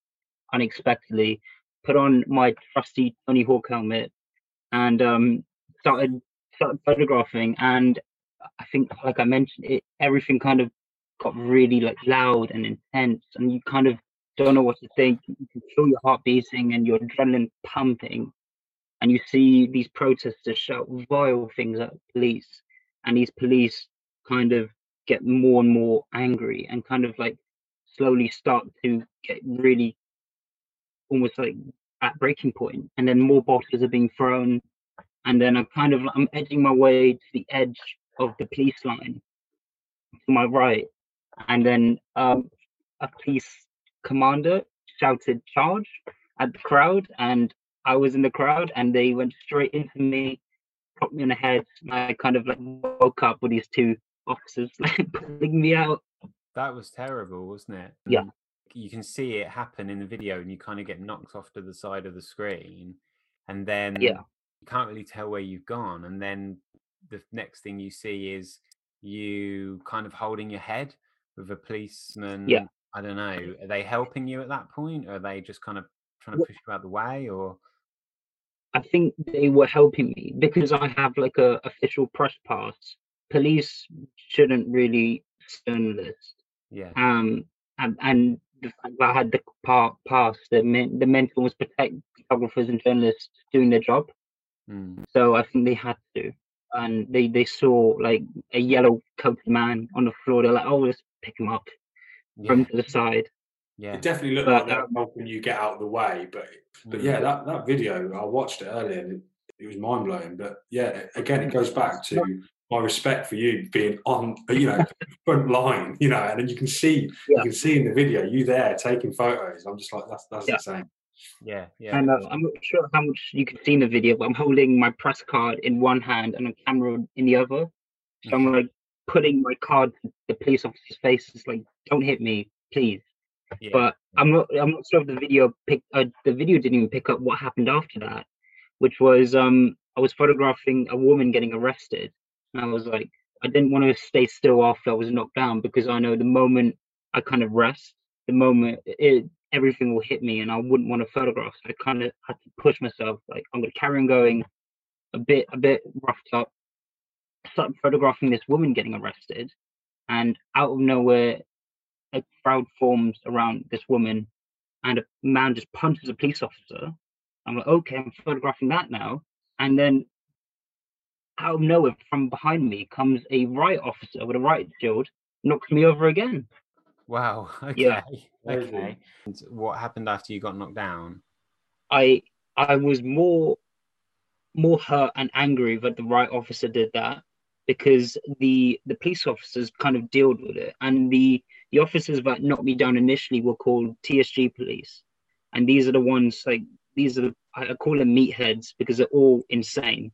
unexpectedly. Put on my trusty Tony Hawk helmet, and um, started started photographing. And I think, like I mentioned, it everything kind of got really like loud and intense, and you kind of don't know what to think. You can feel your heart beating and your adrenaline pumping, and you see these protesters shout vile things at police, and these police kind of get more and more angry and kind of like slowly start to get really almost like at breaking point and then more bottles are being thrown and then i'm kind of i'm edging my way to the edge of the police line to my right and then um, a police commander shouted charge at the crowd and i was in the crowd and they went straight into me popped me on the head and i kind of like woke up with these two officers like pulling me out That was terrible, wasn't it? Yeah. You can see it happen in the video, and you kind of get knocked off to the side of the screen, and then Yeah. you can't really tell where you've gone. And then the next thing you see is you kind of holding your head with a policeman. Yeah. I don't know. Are they helping you at that point, or are they just kind of trying to push you out the way? Or I think they were helping me because I have like a official press pass. Police shouldn't really journalist. yeah, Um, and, and the fact that I had the part pass that meant the meant was protect photographers and journalists doing their job. Mm. So I think they had to, and they they saw like a yellow coated man on the floor. They're like, "Oh, let's pick him up yeah, from to the side." yeah. It definitely looked But, like they were um, helping you get out of the way, but but Mm. yeah, that, that video I watched it earlier and it, it was mind blowing. But yeah, again, it goes back to my respect for you being on, you know, front line, you know, and then you can see Yeah. you can see in the video you there taking photos. I'm just like that's that's Yeah. insane. Yeah, yeah. And uh, I'm not sure how much you can see in the video, but I'm holding my press card in one hand and a camera in the other. So I'm like putting my card to the police officer's face. It's like, "Don't hit me, please." yeah. but I'm not I'm not sure if the video picked uh, the video didn't even pick up what happened after that, which was um I was photographing a woman getting arrested, and I was like I didn't want to stay still after I was knocked down because I know the moment I kind of rest, the moment it everything will hit me and I wouldn't want to photograph. So I kind of had to push myself like I'm gonna carry on going, a bit a bit roughed up. Start photographing this woman getting arrested, and out of nowhere a crowd forms around this woman and a man just punches a police officer. I'm like, okay, I'm photographing that now. And then out of nowhere from behind me comes a riot officer with a riot shield, knocks me over again. Wow. Okay. Yeah. Okay. And what happened after you got knocked down? I I was more more hurt and angry that the right officer did that because the the police officers kind of dealt with it and the the officers that knocked me down initially were called TSG police and these are the ones like these are the, I I call them meatheads because they're all insane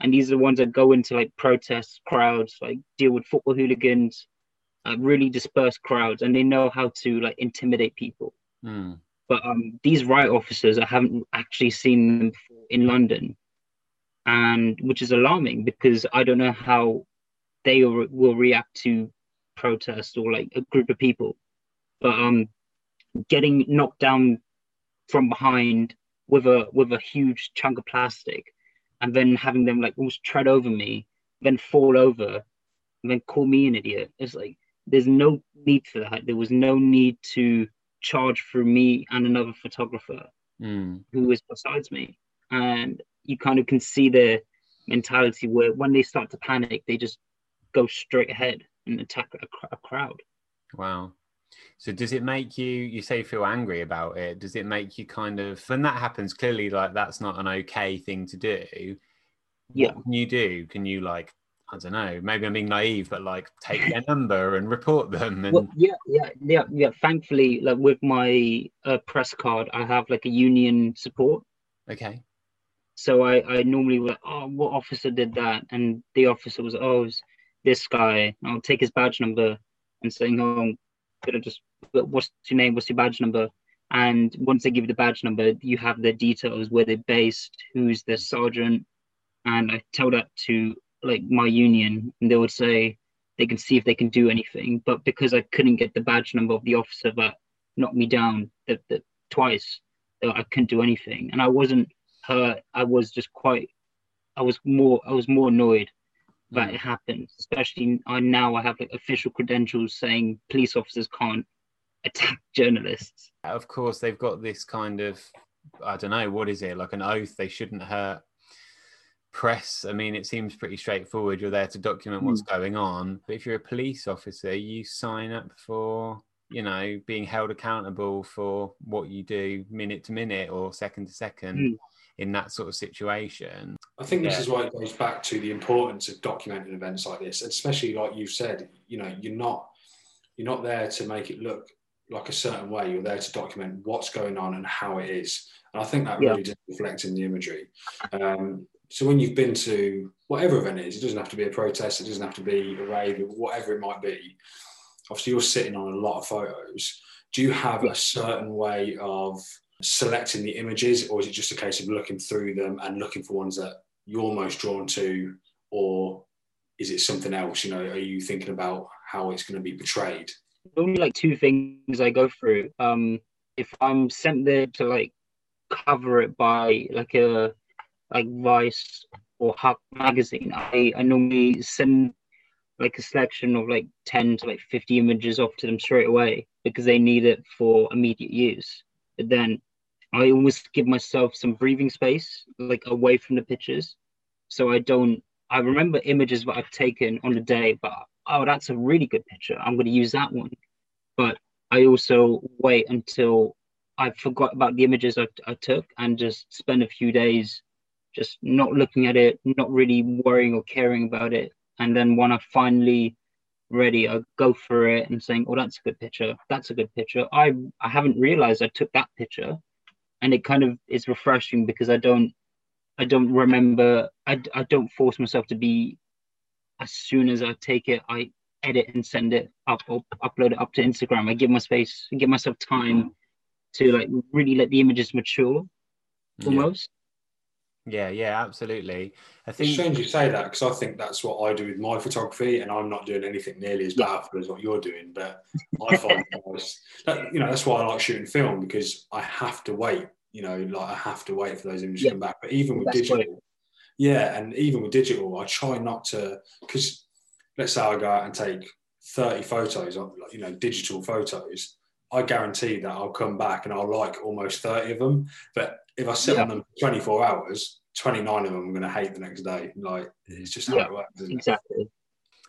and these are the ones that go into like protests crowds like deal with football hooligans uh, really dispersed crowds and they know how to like intimidate people Mm. but um, these riot officers, I haven't actually seen them before in London, and which is alarming because I don't know how they will, will react to protest or like a group of people. But um, getting knocked down from behind with a with a huge chunk of plastic, and then having them like almost tread over me, then fall over, and then call me an idiot. It's like there's no need for that. There was no need to charge for me and another photographer Mm. who was besides me. And you kind of can see their mentality where when they start to panic, they just go straight ahead and attack a, a crowd. Wow. So does it make you you say you feel angry about it? Does it make you kind of when that happens, clearly like that's not an okay thing to do. Yeah. What can you do? Can you like I don't know, maybe I'm being naive, but like take their number and report them and Well, yeah, yeah, yeah, yeah. Thankfully, like with my uh, press card, I have like a union support. okay. So I, I normally were, oh, what officer did that? And the officer was, oh, it's this guy. I'll take his badge number and saying, oh, could I just, what's your name? What's your badge number? And once they give you the badge number, you have the details where they're based, who's the sergeant. And I tell that to like my union, and they would say they can see if they can do anything. But because I couldn't get the badge number of the officer that knocked me down the, the, twice, I couldn't do anything. And I wasn't hurt. I was just quite. I was more. I was more annoyed that Mm. it happened. Especially I now I have like official credentials saying police officers can't attack journalists. Of course they've got this kind of I don't know, what is it, like an oath they shouldn't hurt press. I mean, it seems pretty straightforward. You're there to document what's going on. But if you're a police officer, you sign up for, you know, being held accountable for what you do minute to minute or second to second Mm. in that sort of situation. I think this Yeah. is why it goes back to the importance of documenting events like this, especially like you've said, you know, you're not you're not there to make it look like a certain way. You're there to document what's going on and how it is. And I think that Yeah. really does reflect in the imagery. Um, so when you've been to whatever event it is, it doesn't have to be a protest, it doesn't have to be a rave, whatever it might be. Obviously, you're sitting on a lot of photos. Do you have a certain way of selecting the images, or is it just a case of looking through them and looking for ones that you're most drawn to, or is it something else? You know, are you thinking about how it's going to be portrayed? only like two things I go through. Um, if I'm sent there to like cover it by like a like Vice or Huck magazine, I, I normally send like a selection of like 10 to like 50 images off to them straight away because they need it for immediate use. But then I always give myself some breathing space, like away from the pictures. So I don't, I remember images that I've taken on the day, but oh, that's a really good picture. I'm going to use that one. But I also wait until I forgot about the images I, I took and just spend a few days just not looking at it, not really worrying or caring about it. And then when I finally ready, I go for it and saying, "Oh, that's a good picture. That's a good picture." I I haven't realized I took that picture, and it kind of is refreshing because I don't I don't remember. I I don't force myself to be. As soon as I take it, I edit and send it up or upload it up to Instagram. I give my space, give myself time mm. to like really let the images mature almost. Yeah, yeah, absolutely. I think It's strange you say that because I think that's what I do with my photography, and I'm not doing anything nearly as powerful as what you're doing. But I find that, you know that's why I like shooting film because I have to wait. You know, like I have to wait for those images Yeah. to come back. But even with That's digital, yeah, and even with digital, I try not to because let's say I go out and take 30 photos, of, like, you know, digital photos. I guarantee that I'll come back and I'll like almost 30 of them. But if I sit Yeah. on them for 24 hours, 29 of them I'm going to hate the next day. Like, it's just how Yeah, it works, isn't it? Exactly.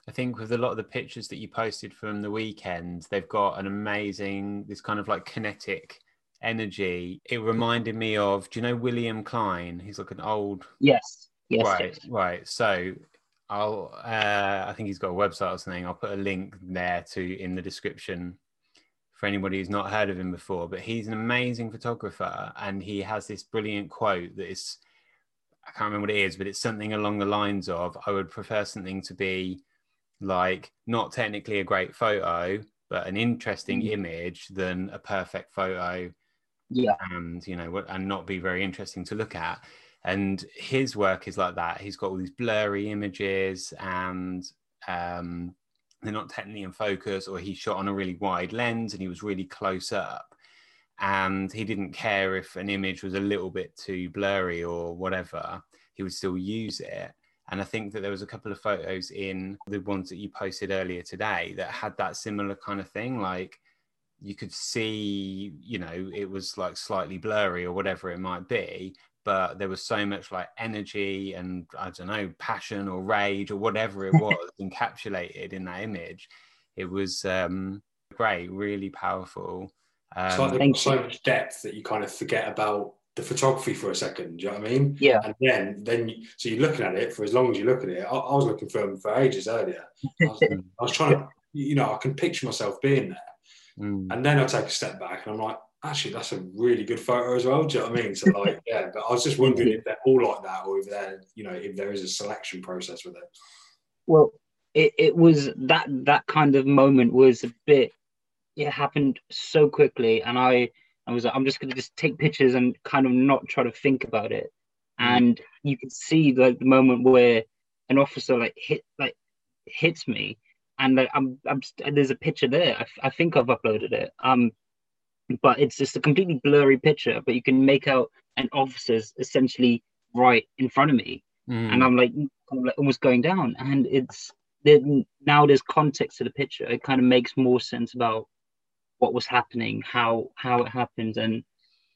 I think with a lot of the pictures that you posted from the weekend, they've got an amazing, this kind of like kinetic energy. It reminded me of, do you know William Klein? He's like an old, Yes. Yes. right, yes. right. So I'll, uh, I think he's got a website or something. I'll put a link there to in the description for anybody who's not heard of him before. But he's an amazing photographer, and he has this brilliant quote that is, I can't remember what it is, but it's something along the lines of, "I would prefer something to be." like not technically a great photo but an interesting Mm. image than a perfect photo Yeah. and you know and not be very interesting to look at and his work is like that he's got all these blurry images and um they're not technically in focus or he shot on a really wide lens and he was really close up. And he didn't care if an image was a little bit too blurry or whatever he would still use it. And i think that there was a couple of photos in the ones that you posted earlier today that had that similar kind of thing like you could see you know it was like slightly blurry or whatever it might be but there was so much like energy and i don't know passion or rage or whatever it was encapsulated in that image it was um great really powerful it's um, like there's so much depth that you kind of forget about the photography for a second. Do you know what I mean? Yeah. And then, then you, so you're looking at it for as long as you're looking at it. I, I was looking for them for ages earlier. I was, I was trying to, you know, I can picture myself being there. mm, And then I take a step back and I'm like, actually, that's a really good photo as well. Do you know what I mean? So like, yeah. But I was just wondering if they're all like that, or if they're, you know, if there is a selection process with it. Well, it, it was that that kind of moment was a bit. It happened so quickly, and I I was like, I'm just gonna just take pictures and kind of not try to think about it. And you could see like the moment where an officer like hit like hits me, and like, I'm I'm st- there's a picture there. I think I've uploaded it. Um, but it's just a completely blurry picture. But you can make out an officer's essentially right in front of me mm, and I'm like, of like almost going down. And it's there, now there's context to the picture. It kind of makes more sense about what was happening, how how it happened, and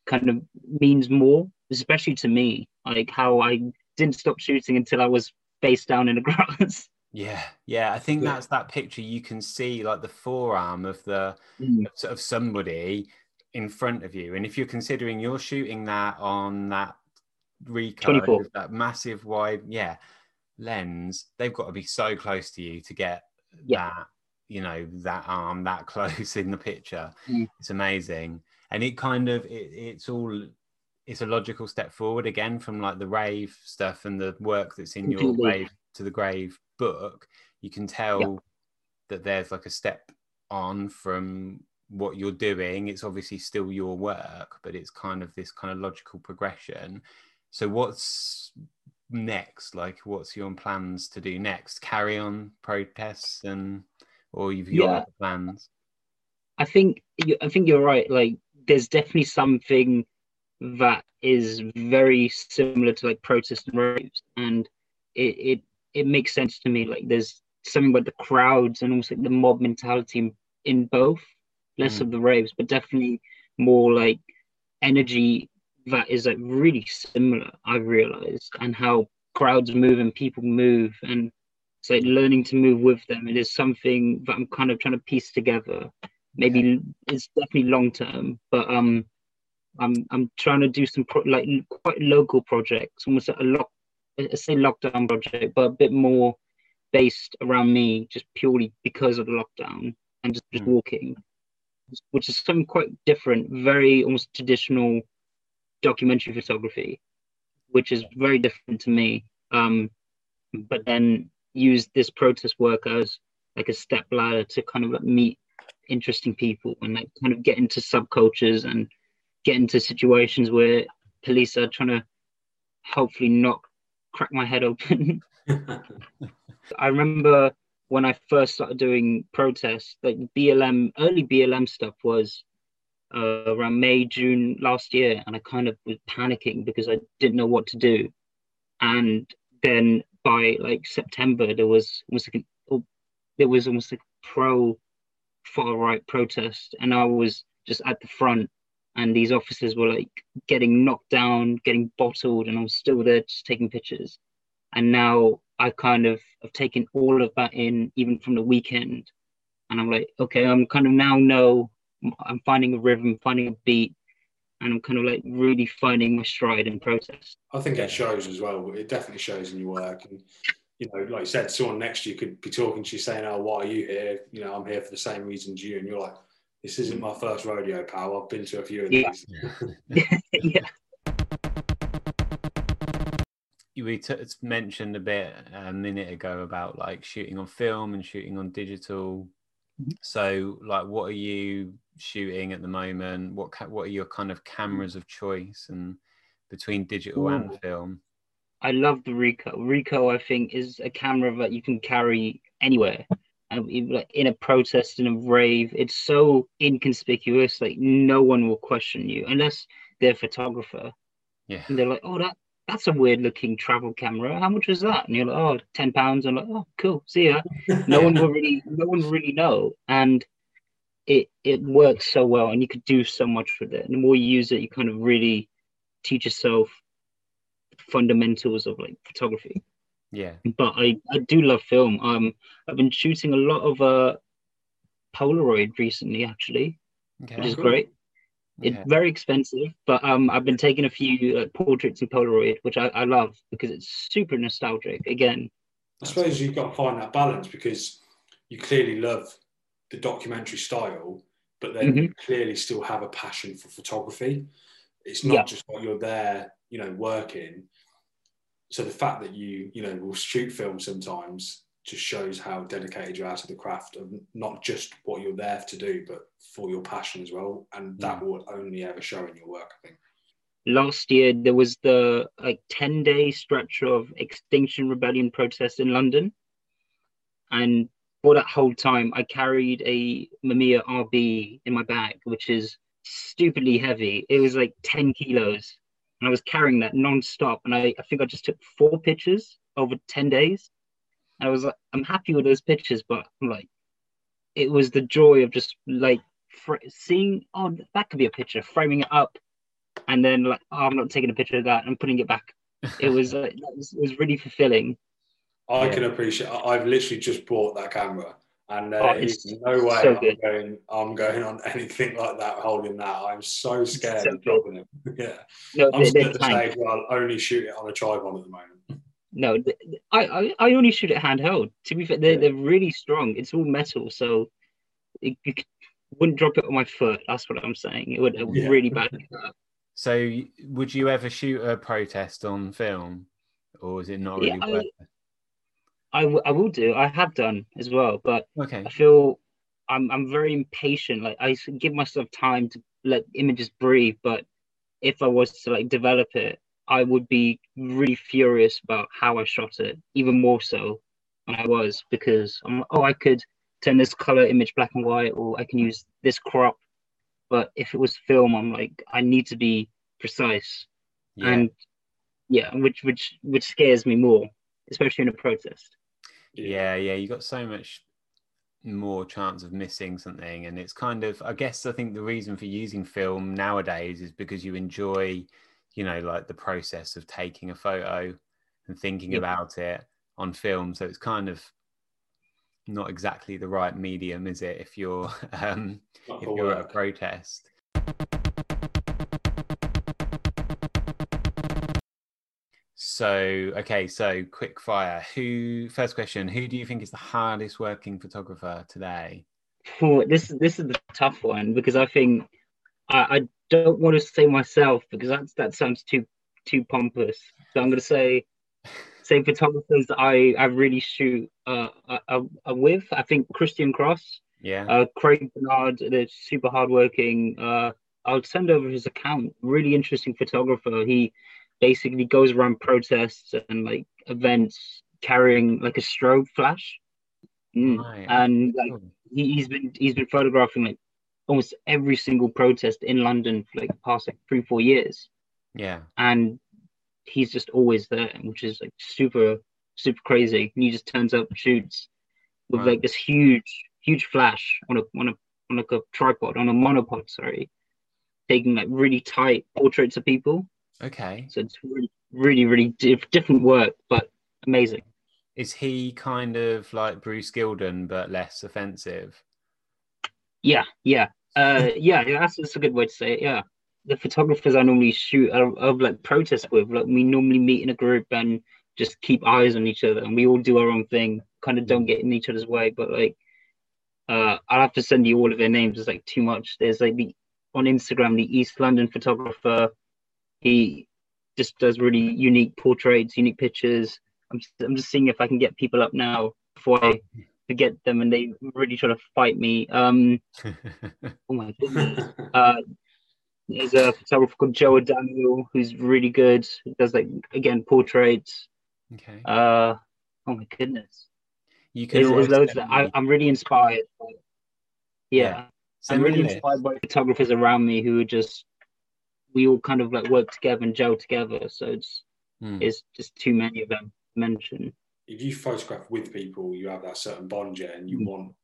kind of means more, especially to me, like how I didn't stop shooting until I was face down in the grass. yeah yeah i think Yeah. that's that picture you can see like the forearm of the Mm. of, of somebody in front of you and if you're considering you're shooting that on that Ricoh that massive wide yeah lens they've got to be so close to you to get Yeah. that you know that arm that close in the picture Mm. it's amazing and it kind of it, it's all it's a logical step forward again from like the rave stuff and the work that's in your Completely. rave to the grave book you can tell that there's like a step on from what you're doing it's obviously still your work but it's kind of this kind of logical progression so what's next like what's your plans to do next carry on protests and or you've got Yeah. other plans I think I think you're right. Like, there's definitely something that is very similar to like protest and raves, and it it it makes sense to me. Like, there's something about the crowds and also the mob mentality in, in both. Less Mm. of the raves, but definitely more like energy that is like really similar. I've realized, and how crowds move and people move, and it's like learning to move with them. It is something that I'm kind of trying to piece together maybe it's definitely long term but um i'm i'm trying to do some pro- like quite local projects almost a lock I say lockdown project but a bit more based around me just purely because of the lockdown and just, just Mm. walking which is something quite different very almost traditional documentary photography which is very different to me um but then use this protest work as like a step ladder to kind of like meet interesting people and like kind of get into subcultures and get into situations where police are trying to hopefully not crack my head open. I remember when I first started doing protests, like BLM, early BLM stuff was uh, around May, June last year, and I kind of was panicking because I didn't know what to do. And then by like September, there was almost like an, there was almost like pro far right protest, and I was just at the front, and these officers were like getting knocked down, getting bottled, and I was still there just taking pictures. And now I kind of have taken all of that in, even from the weekend, and I'm like, okay, I'm kind of now know I'm finding a rhythm, finding a beat, and I'm kind of like really finding my stride in process. I think it shows as well. It definitely shows in your work. And, you know, like you said, someone next to you could be talking to you saying, Oh, why are you here? You know, I'm here for the same reasons you. And you're like, This isn't my first rodeo, pal. I've been to a few of Yeah. these. yeah, you we t- mentioned a bit a minute ago about like shooting on film and shooting on digital. Mhm. so like what are you shooting at the moment? What ca- what are your kind of cameras of choice and between digital and film? I love the Ricoh. Ricoh, I think, is a camera that you can carry anywhere, and like in a protest in a rave. It's so inconspicuous like no one will question you unless they're a photographer. Yeah. and they're like oh that that's a weird looking travel camera how much was that and you're like oh 10 pounds i'm like oh cool see ya no one will really no one really know and it it works so well and you could do so much with it and the more you use it you kind of really teach yourself fundamentals of like photography Yeah. but I, I do love film. Um, I've been shooting a lot of uh, Polaroid recently, actually, Okay. which is cool. great. It's Okay. very expensive, but um, I've been taking a few uh, portraits in Polaroid, which I, I love because it's super nostalgic. Again, I suppose you've got to find that balance because you clearly love the documentary style, but then you clearly still have a passion for photography. It's not Yeah. just what you're there, you know, working. So the fact that you, you know, will shoot film sometimes just shows how dedicated you are to the craft of not just what you're there to do, but for your passion as well. And hmm. that will only ever show in your work, I think. last year there was the like 10 day stretch of Extinction Rebellion protests in London, and for that whole time I carried a Mamiya RB in my bag, which is stupidly heavy. It was like 10 kilos, and I was carrying that non-stop. And I, I think I just took four pictures over 10 days. I was like, I'm happy with those pictures, but I'm like, it was the joy of just like fr- seeing, oh, that could be a picture, framing it up, and then like, oh, I'm not taking a picture of that and putting it back. It was, uh, it was, it was really fulfilling. I Yeah. can appreciate. I've literally just bought that camera, and uh, Oh, it's no way so I'm going. I'm going on anything like that holding that. I'm so scared so of dropping it. yeah, No, I'm still at the stage where I'll only shoot it on a tripod at the moment. No, I, I I only shoot it handheld. To be fair, they're, Yeah. they're really strong. It's all metal, so it, you wouldn't drop it on my foot. That's what I'm saying. It would, it would Yeah. really badly hurt. So, would you ever shoot a protest on film, or is it not really Yeah, I- worth it? I, w- I will do. I have done as well, but Okay. I feel I'm I'm very impatient. Like I give myself time to let images breathe, but if I was to like develop it, I would be really furious about how I shot it, even more so than I was because I'm like, oh I could turn this color image black and white, or I can use this crop. But if it was film, I'm like I need to be precise, Yeah. and yeah, which which which scares me more, especially in a protest. yeah yeah you got so much more chance of missing something and it's kind of i guess i think the reason for using film nowadays is because you enjoy you know like the process of taking a photo and thinking Yeah. about it on film. So it's kind of not exactly the right medium is it if you're um Not if you're at a protest? So okay so quick fire. Who first question who do you think is the hardest working photographer today? Oh, this this is the tough one because I think I, I don't want to say myself because that's that sounds too too pompous. So I'm gonna say say photographers that I I really shoot uh, uh, uh, with. I think Christian Cross, yeah uh, Craig Bernard, they're super hardworking. Uh, I'll send over his account. Really interesting photographer. He basically goes around protests and like events carrying like a strobe flash. Mm. Right, And like he, he's been he's been photographing like almost every single protest in London for like the past like three four years, yeah and he's just always there, which is like super super crazy. And he just turns up, shoots with Wow. like this huge huge flash on a on a on like a tripod on a monopod, sorry, taking like really tight portraits of people. okay So it's really really really diff- different work, but amazing. is he kind of like bruce gilden but less offensive Yeah, yeah, uh, yeah, yeah. That's, that's a good way to say it. Yeah, the photographers I normally shoot of, of like protest with, like we normally meet in a group and just keep eyes on each other, and we all do our own thing. Kind of don't get in each other's way, but like, uh, I'll have to send you all of their names. It's like too much. There's like the on Instagram, the East London photographer. He just does really unique portraits, unique pictures. I'm just, I'm just seeing if I can get people up now before I forget them and they really try to fight me. Um, oh my goodness. Uh, there's a photographer called Joe Daniel who's really good. He does like again portraits. okay Uh, oh my goodness. You can There's, there's that I, I'm really inspired. By, yeah, Yeah. I'm me a really inspired by photographers around me who are just we all kind of like work together and gel together. So it's Hmm. it's just too many of them to mention. If you photograph with people, you have that certain bond, yeah, and you Mm. want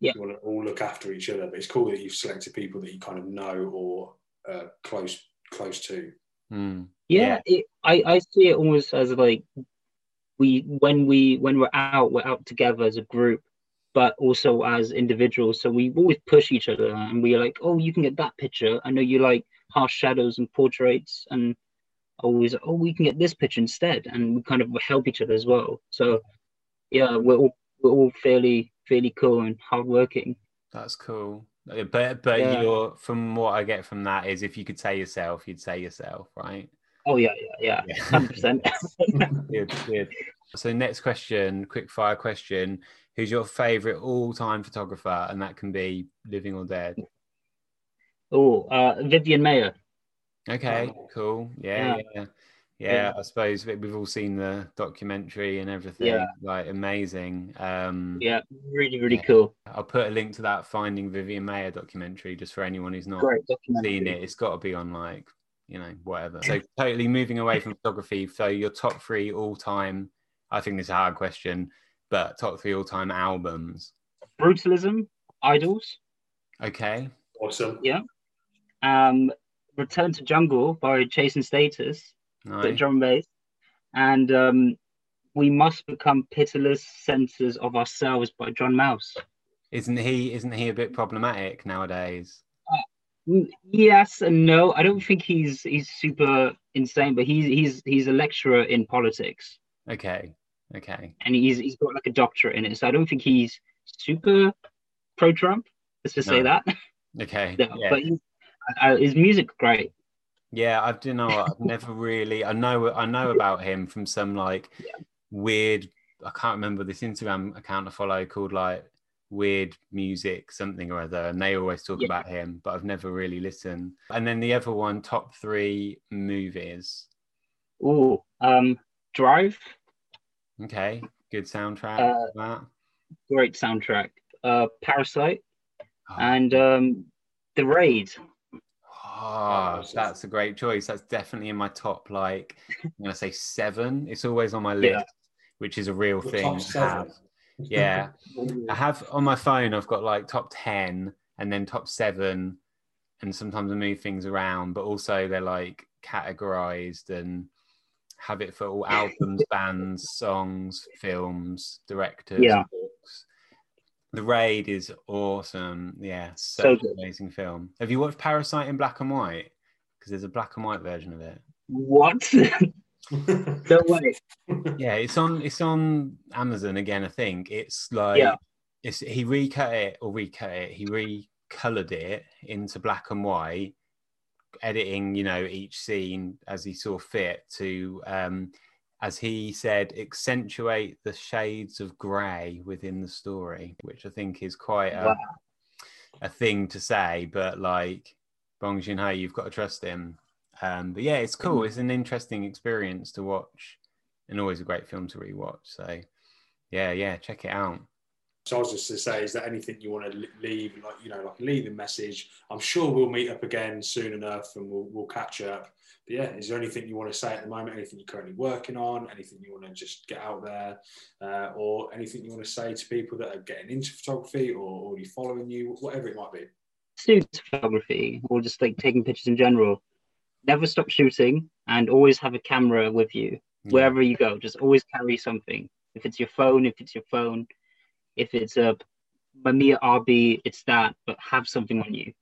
Yeah. you want to all look after each other. But it's cool that you've selected people that you kind of know or uh, close close to. Hmm. Yeah, It, I I see it almost as like we when we when we're out, we're out together as a group, but also as individuals. So we always push each other, and we're like, oh, you can get that picture. I know you like harsh shadows and portraits, and always, oh, we can get this picture instead, and we kind of help each other as well. So yeah, we're all we're all fairly fairly cool and hardworking. That's cool. But but Yeah. you're from what I get from that is if you could say yourself, you'd say yourself, right? Oh yeah, yeah, yeah, Yeah. hundred percent. good, good. So next question, quick fire question. Who's your favorite all-time photographer? And that can be living or dead. Oh, uh, Vivian Maier. Okay, cool. Yeah, Yeah. yeah. Yeah, I suppose we- we've all seen the documentary and everything. Yeah. Like amazing. Um Yeah, really, really Yeah. cool. I'll put a link to that Finding Vivian Maier documentary just for anyone who's not seen it. It's got to be on like, you know, whatever. So totally moving away from photography. So your top three all time, I think this is a hard question, but top three all time albums. Brutalism, IDLES, Okay. Awesome. Yeah. um, Return to Jungle by and Status, Nice. drum and bass, and um, We Must Become Pitiless Censors of Ourselves by John Maus. Isn't he isn't he a bit problematic nowadays? Yes and no. I don't think he's he's super insane, but he's he's he's a lecturer in politics, Okay. Okay. and he's he's got like a doctorate in it. So I don't think he's super pro Trump. Let's just say that. Okay. No, yeah. but he's, uh, his music great. Yeah, I do know. I've never really. I know. I know about him from some like weird. I can't remember this Instagram account I follow called like weird music something or other, and they always talk Yeah. about him, but I've never really listened. And then the other one, top three movies. Oh, um, Drive, Okay, good soundtrack. Uh, that. great soundtrack. Uh, Parasite Oh, and um, The Raid. Oh, ah, that's a great choice. That's definitely in my top. Like I'm gonna say seven. It's always on my list, Yeah. which is a real The thing to have. Yeah. I have on my phone, I've got like top 10 and then top seven. And sometimes I move things around, but also they're like categorized and have it for all albums, bands, songs, films, directors, Yeah. books. The Raid is awesome. Yeah, So such good. an amazing film. Have you watched Parasite in black and white? Because there's a black and white version of it. What? no way. Yeah, it's on it's on Amazon again. I think it's like Yeah. it's he recut it or recut it. He recolored it into black and white, editing you know each scene as he saw fit to, um, as he said, accentuate the shades of grey within the story, which I think is quite a, Wow. a thing to say. But like Bong Joon Ho, you've got to trust him. Um, but yeah, it's cool. It's an interesting experience to watch and always a great film to rewatch. So, yeah, yeah, check it out. So I was just to say, is there anything you want to leave, like you know, like leave a leaving message? I'm sure we'll meet up again soon enough, and we'll we'll catch up. But yeah, is there anything you want to say at the moment? Anything you're currently working on? Anything you want to just get out there, uh, or anything you want to say to people that are getting into photography or already following you, whatever it might be? Student photography or just like taking pictures in general. Never stop shooting and always have a camera with you Yeah. wherever you go. Just always carry something. If it's your phone, if it's your phone, if it's a Mamiya RB, it's that, but have something on you.